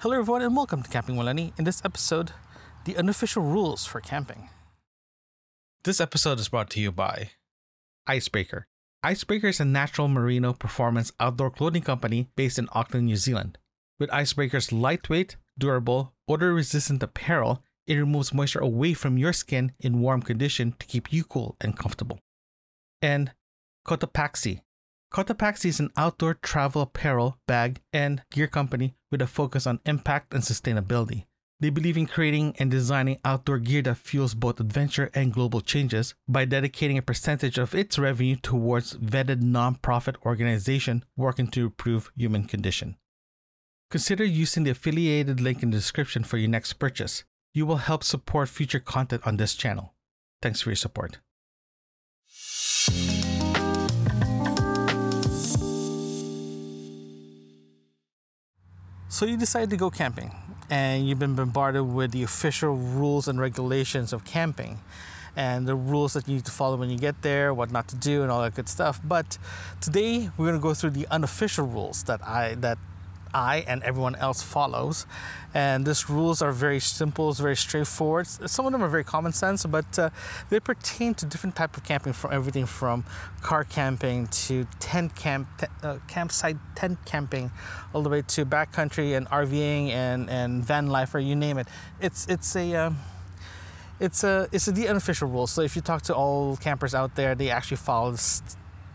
Hello, everyone, and welcome to Camping with Lenny. In this episode, the unofficial rules for camping. This episode is brought to you by Icebreaker. Icebreaker is a natural merino performance outdoor clothing company based in Auckland, New Zealand. With Icebreaker's lightweight, durable, odor resistant apparel, it removes moisture away from your skin in warm condition to keep you cool and comfortable. And Cotopaxi. Cotopaxi is an outdoor travel apparel, bag, and gear company with a focus on impact and sustainability. They believe in creating and designing outdoor gear that fuels both adventure and global changes by dedicating a percentage of its revenue towards vetted nonprofit organization working to improve human condition. Consider using the affiliated link in the description for your next purchase. You will help support future content on this channel. Thanks for your support. So you decide to go camping and you've been bombarded with the official rules and regulations of camping and the rules that you need to follow when you get there, what not to do and all that good stuff. But today we're going to go through the unofficial rules that I that I and everyone else follows. And these rules are very simple, it's very straightforward. Some of them are very common sense, but uh, they pertain to different type of camping, from everything from car camping to tent camp, uh, campsite tent camping, all the way to backcountry and RVing and, and van life, or you name it. It's it's a um, it's a it's a, the unofficial rules. So if you talk to all campers out there, they actually follow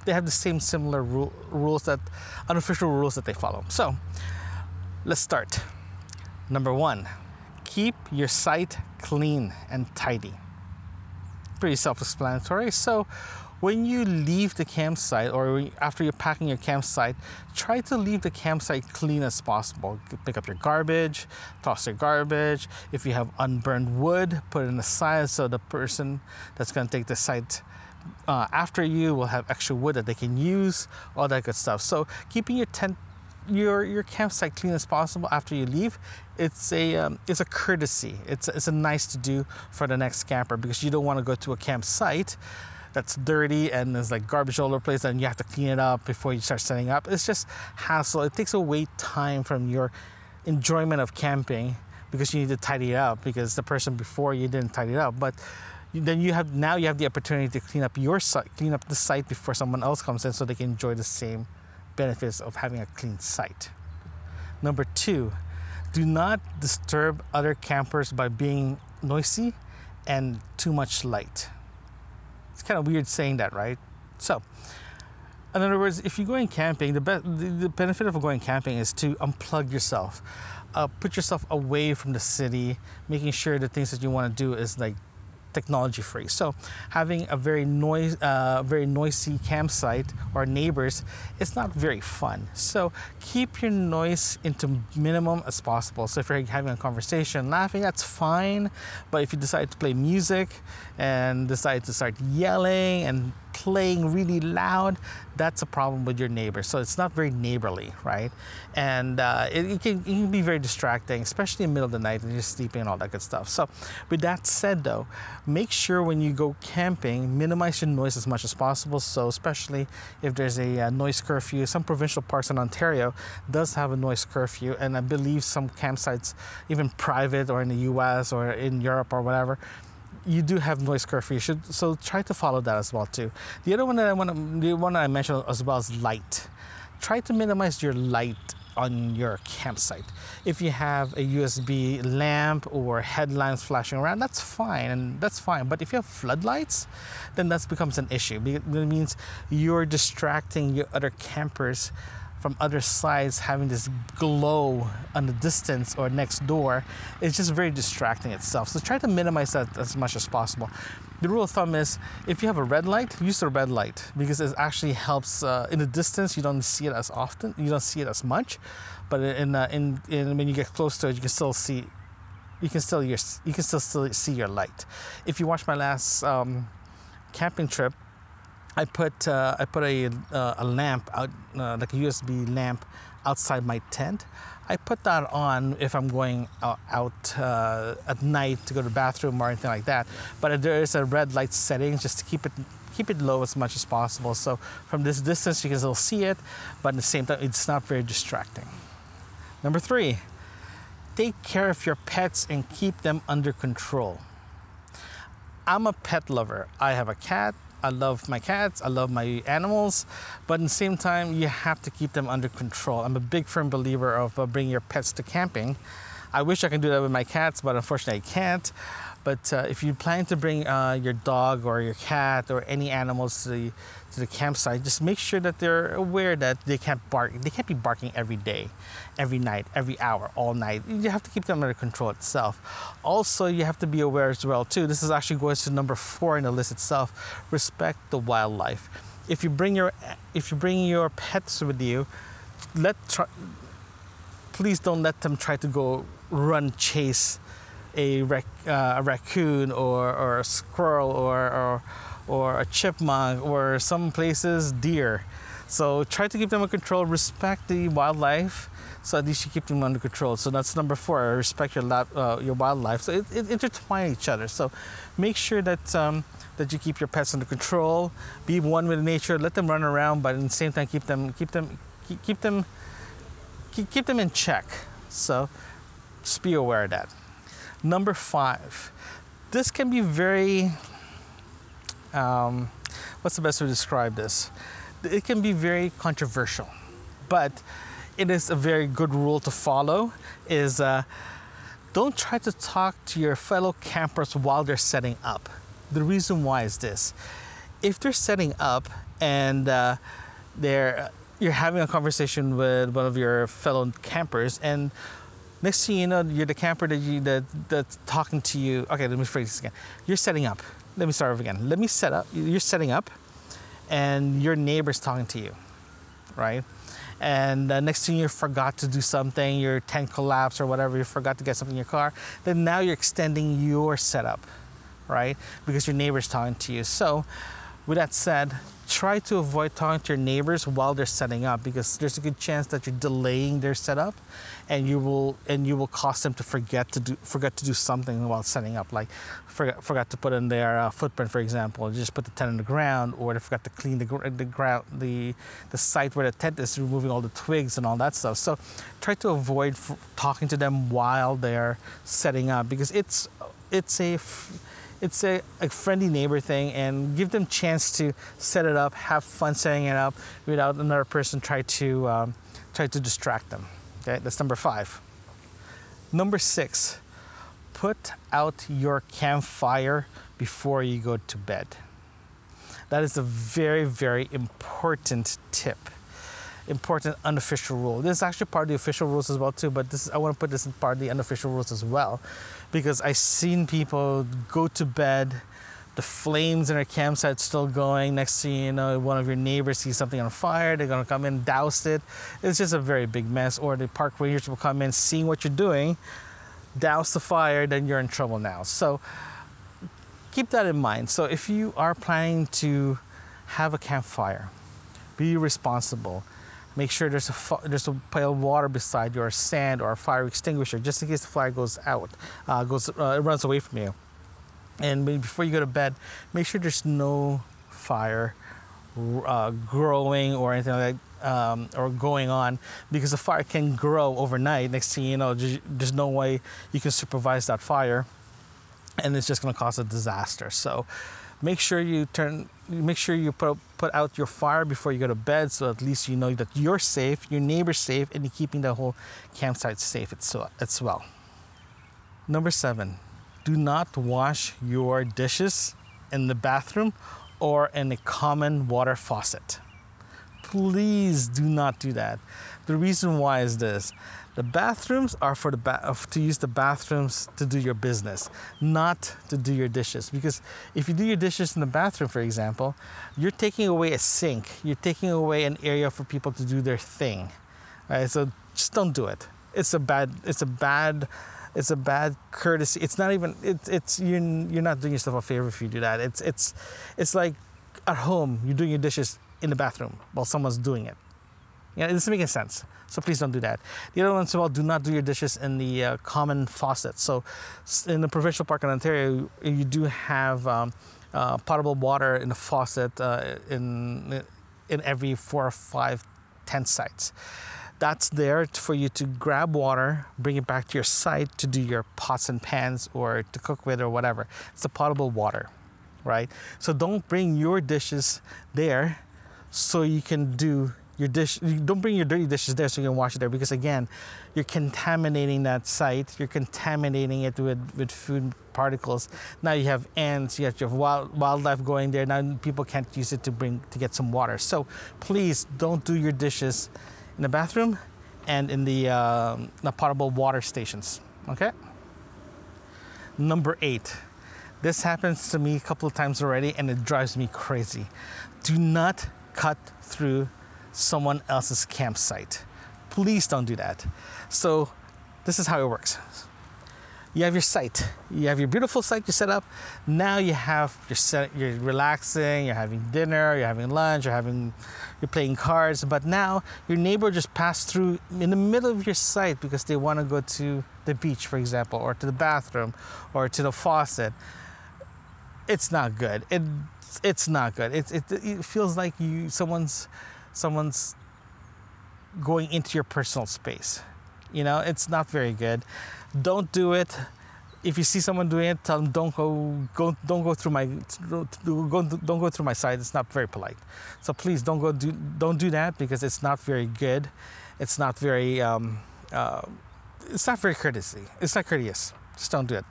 they have the same similar ru- rules that unofficial rules that they follow. So let's start. Number one, keep your site clean and tidy. Pretty self explanatory. So when you leave the campsite or after you're packing your campsite, try to leave the campsite clean as possible. Pick up your garbage, toss your garbage. If you have unburned wood, put it in the aside so the person that's going to take the site uh, after you will have extra wood that they can use, all that good stuff. So keeping your tent, your your campsite clean as possible after you leave, it's a um, it's a courtesy. It's it's a nice to do for the next camper because you don't want to go to a campsite that's dirty and there's like garbage all over the place and you have to clean it up before you start setting up. It's just hassle. It takes away time from your enjoyment of camping because you need to tidy it up because the person before you didn't tidy it up. But then you have now you have the opportunity to clean up your site, clean up the site before someone else comes in, so they can enjoy the same benefits of having a clean site. Number two, do not disturb other campers by being noisy and too much light. It's kind of weird saying that, right? So, in other words, if you're going camping, the, be- the benefit of going camping is to unplug yourself, uh, put yourself away from the city, making sure the things that you want to do is like technology free. So having a very noise, uh, very noisy campsite or neighbors, it's not very fun. So keep your noise into minimum as possible. So if you're having a conversation, laughing, that's fine. But if you decide to play music and decide to start yelling and playing really loud, that's a problem with your neighbor. So it's not very neighborly, right? And uh, it, it, can, it, can, be very distracting, especially in the middle of the night and you're sleeping and all that good stuff. So, with that said, though, make sure when you go camping, minimize your noise as much as possible. So, especially if there's a, a uh, noise curfew, some provincial parks in Ontario does have a noise curfew, and I believe some campsites, even private or in the U.S. or in Europe or whatever, you do have noise should so try to follow that as well too. The other one that I want to, the one I mentioned as well is light. Try to minimize your light on your campsite. If you have a USB lamp or headlamps flashing around, that's fine, and that's fine. But if you have floodlights, then that becomes an issue. It means you're distracting your other campers from other sides having this glow on the distance or next door it's just very distracting itself. So try to minimize that as much as possible. The rule of thumb is if you have a red light use the red light because it actually helps uh, in the distance you don't see it as often you don't see it as much but in, uh, in, in when you get close to it you can still see you can still your, you can still, still see your light. If you watch my last um, camping trip I put uh, I put a, uh, a lamp out uh, like a USB lamp outside my tent. I put that on if I'm going out, out uh, at night to go to the bathroom or anything like that. But there is a red light setting just to keep it keep it low as much as possible. So from this distance you can still see it, but at the same time it's not very distracting. Number three, take care of your pets and keep them under control. I'm a pet lover. I have a cat. I love my cats. I love my animals. But at the same time, you have to keep them under control. I'm a big firm believer of uh, bringing your pets to camping. I wish I could do that with my cats, but unfortunately I can't. But uh, if you plan to bring uh, your dog or your cat or any animals to the to the campsite, just make sure that they're aware that they can't bark. They can't be barking every day, every night, every hour, all night. You have to keep them under control itself. Also, you have to be aware as well too. This is actually goes to number four in the list itself. Respect the wildlife. If you bring your if you bring your pets with you, let try, please don't let them try to go run chase a, rac- uh, a raccoon or, or a squirrel or, or, or a chipmunk or some places deer. So try to keep them in control, respect the wildlife, so at least you keep them under control. So that's number four, respect your, lab, uh, your wildlife. So it, it intertwine each other. So make sure that, um, that you keep your pets under control, be one with nature, let them run around, but at the same time keep them, keep them, keep, keep them, keep, keep them in check. So just be aware of that. Number five, this can be very, um, what's the best way to describe this? It can be very controversial, but it is a very good rule to follow is uh, don't try to talk to your fellow campers while they're setting up. The reason why is this. If they're setting up and uh, they're you're having a conversation with one of your fellow campers and Next thing you know, you're the camper that you that that's talking to you. Okay, let me phrase this again. You're setting up. Let me start over again. Let me set up. You're setting up, and your neighbor's talking to you, right? And uh, next thing you forgot to do something, your tent collapsed or whatever, you forgot to get something in your car. Then now you're extending your setup, right? Because your neighbor's talking to you. So, with that said, try to avoid talking to your neighbors while they're setting up because there's a good chance that you're delaying their setup and you will and you will cause them to forget to do forget to do something while setting up. Like forgot, forgot to put in their uh, footprint for example just put the tent in the ground or they forgot to clean the, the ground the the site where the tent is removing all the twigs and all that stuff. So try to avoid f- talking to them while they're setting up because it's it's a f- it's a, a, friendly neighbor thing and give them chance to set it up have fun setting it up without another person try to um, try to distract them. Okay that's number five. Number six put out your campfire before you go to bed. That is a very very important tip important unofficial rule. This is actually part of the official rules as well too, but this I want to put this in part of the unofficial rules as well because I've seen people go to bed, the flames in their campsite still going. Next thing you know, one of your neighbors sees something on fire, they're gonna come in, douse it. It's just a very big mess. Or the park rangers will come in, seeing what you're doing, douse the fire, then you're in trouble now. So keep that in mind. So if you are planning to have a campfire, be responsible Make sure there's a there's a pile of water beside you, or sand, or a fire extinguisher, just in case the fire goes out, uh, goes uh, runs away from you. And before you go to bed, make sure there's no fire uh, growing or anything like that, um, or going on, because the fire can grow overnight. Next thing you know, there's no way you can supervise that fire, and it's just going to cause a disaster. So make sure you turn make sure you put, put out your fire before you go to bed so at least you know that you're safe your neighbor's safe and you're keeping the whole campsite safe as well. Number seven do not wash your dishes in the bathroom or in a common water faucet. Please do not do that. The reason why is this the bathrooms are for the ba- to use the bathrooms to do your business, not to do your dishes. Because if you do your dishes in the bathroom, for example, you're taking away a sink. You're taking away an area for people to do their thing. Right? So just don't do it. It's a bad. It's a bad. It's a bad courtesy. It's not even. It's it's you're you're not doing yourself a favor if you do that. It's it's it's like at home you're doing your dishes in the bathroom while someone's doing it. Yeah, it doesn't make any sense. So please don't do that. The other one as well, do not do your dishes in the uh, common faucet. So in the provincial park in Ontario, you do have um, uh, potable water in the faucet uh, in in every four or five tent sites. That's there for you to grab water, bring it back to your site to do your pots and pans or to cook with or whatever. It's a potable water, right? So don't bring your dishes there so you can do your dish don't bring your dirty dishes there so you can wash it there because again you're contaminating that site. You're contaminating it with, with food particles. Now you have ants you have your wild, wildlife going there. Now people can't use it to bring to get some water. So please don't do your dishes in the bathroom and in the, uh, the potable water stations okay? Number eight. This happens to me a couple of times already and it drives me crazy. Do not cut through someone else's campsite. Please don't do that. So, this is how it works. You have your site. You have your beautiful site you set up. Now you have your set, you're relaxing, you're having dinner, you're having lunch, you're having you're playing cards, but now your neighbor just passed through in the middle of your site because they want to go to the beach, for example, or to the bathroom or to the faucet. It's not good. It it's not good. It, it, it feels like you someone's someone's going into your personal space. You know, it's not very good. Don't do it. If you see someone doing it, tell them don't go, go don't go through my don't go through my side. It's not very polite. So please don't go do don't do that because it's not very good. It's not very um, uh, it's not very courtesy. It's not courteous. Just don't do it.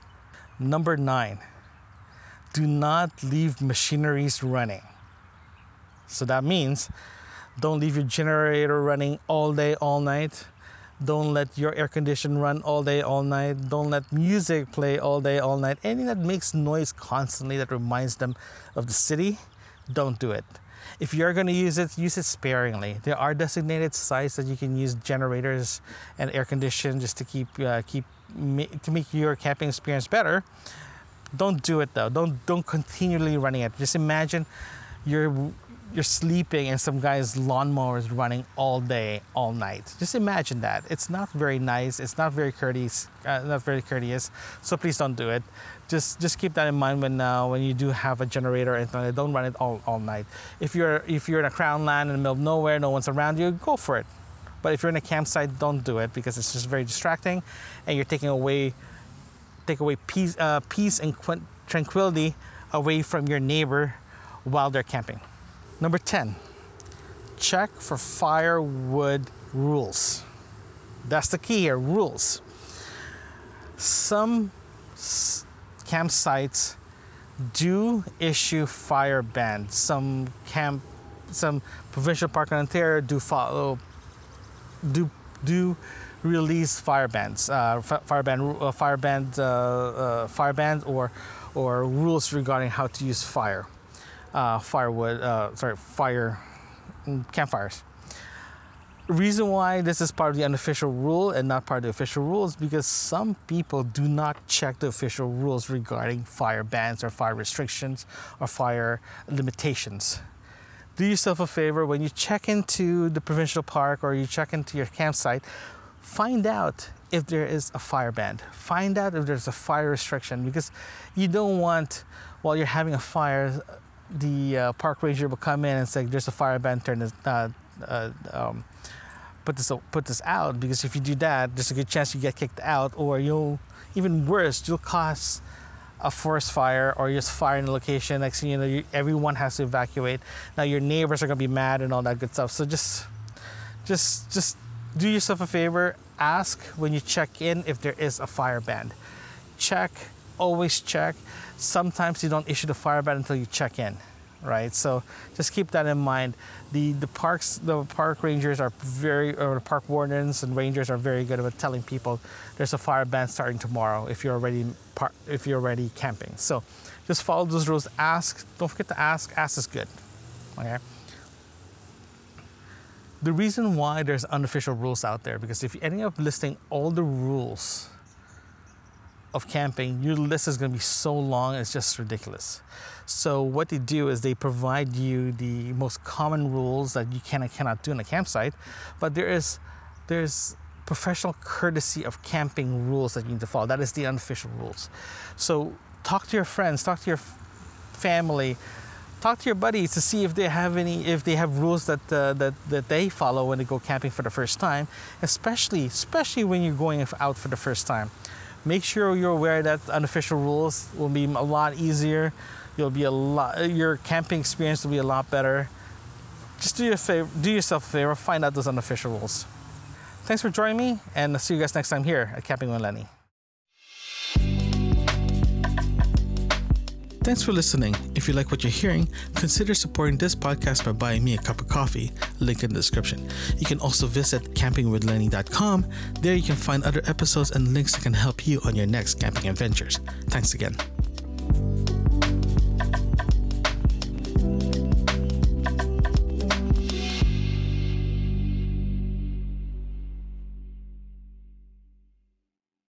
Number nine. Do not leave machineries running. So that means don't leave your generator running all day, all night. Don't let your air condition run all day, all night. Don't let music play all day, all night. Anything that makes noise constantly that reminds them of the city, don't do it. If you're going to use it, use it sparingly. There are designated sites that you can use generators and air condition just to keep uh, keep to make your camping experience better. Don't do it though. Don't don't continually running it. Just imagine you're you're sleeping and some guy's lawnmower is running all day, all night. Just imagine that. It's not very nice. It's not very courteous. Uh, not very courteous. So please don't do it. Just just keep that in mind when uh, when you do have a generator and don't run it all, all night. If you're if you're in a crown land in the middle of nowhere, no one's around you, go for it. But if you're in a campsite, don't do it because it's just very distracting, and you're taking away take away peace uh, peace and tranquility away from your neighbor while they're camping. Number 10, check for firewood rules. That's the key here rules. Some campsites do issue fire bans. Some camp, some provincial park in Ontario do follow, do do release fire bans, uh, fire ban, uh, fire bans, uh, uh, fire bans, or or rules regarding how to use fire uh, firewood, uh, sorry, fire mm, campfires. Reason why this is part of the unofficial rule and not part of the official rules because some people do not check the official rules regarding fire bans or fire restrictions or fire limitations. Do yourself a favor when you check into the provincial park or you check into your campsite, find out if there is a fire ban. Find out if there's a fire restriction because you don't want, while you're having a fire, the uh, park ranger will come in and say, "There's a fire ban. Turn this, uh, uh, um, put this put this out." Because if you do that, there's a good chance you get kicked out, or you'll even worse, you'll cause a forest fire or just fire in the location. Next thing you know, you, everyone has to evacuate. Now your neighbors are gonna be mad and all that good stuff. So just, just, just do yourself a favor. Ask when you check in if there is a fire ban. Check always check. Sometimes you don't issue the fire ban until you check in, right? So just keep that in mind. The the parks, the park rangers are very, or the park wardens and rangers are very good about telling people there's a fire ban starting tomorrow if you're already par- if you're already camping. So just follow those rules. Ask. Don't forget to ask. Ask is good. Okay. The reason why there's unofficial rules out there because if you end up listing all the rules of camping, your list is going to be so long, it's just ridiculous. So, what they do is they provide you the most common rules that you can and cannot do in a campsite, but there is there's professional courtesy of camping rules that you need to follow. That is the unofficial rules. So, talk to your friends, talk to your family, talk to your buddies to see if they have any if they have rules that uh, that that they follow when they go camping for the first time especially especially when you're going out for the first time make sure you're aware that unofficial rules will be a lot easier. You'll be a lot your camping experience will be a lot better. Just do, your favor, do yourself a favor find out those unofficial rules. Thanks for joining me and I'll see you guys next time here at camping with lenny Thanks for listening. If you like what you're hearing, consider supporting this podcast by buying me a cup of coffee, link in the description. You can also visit campingwithlenny.com. There you can find other episodes and links that can help you on your next camping adventures. Thanks again.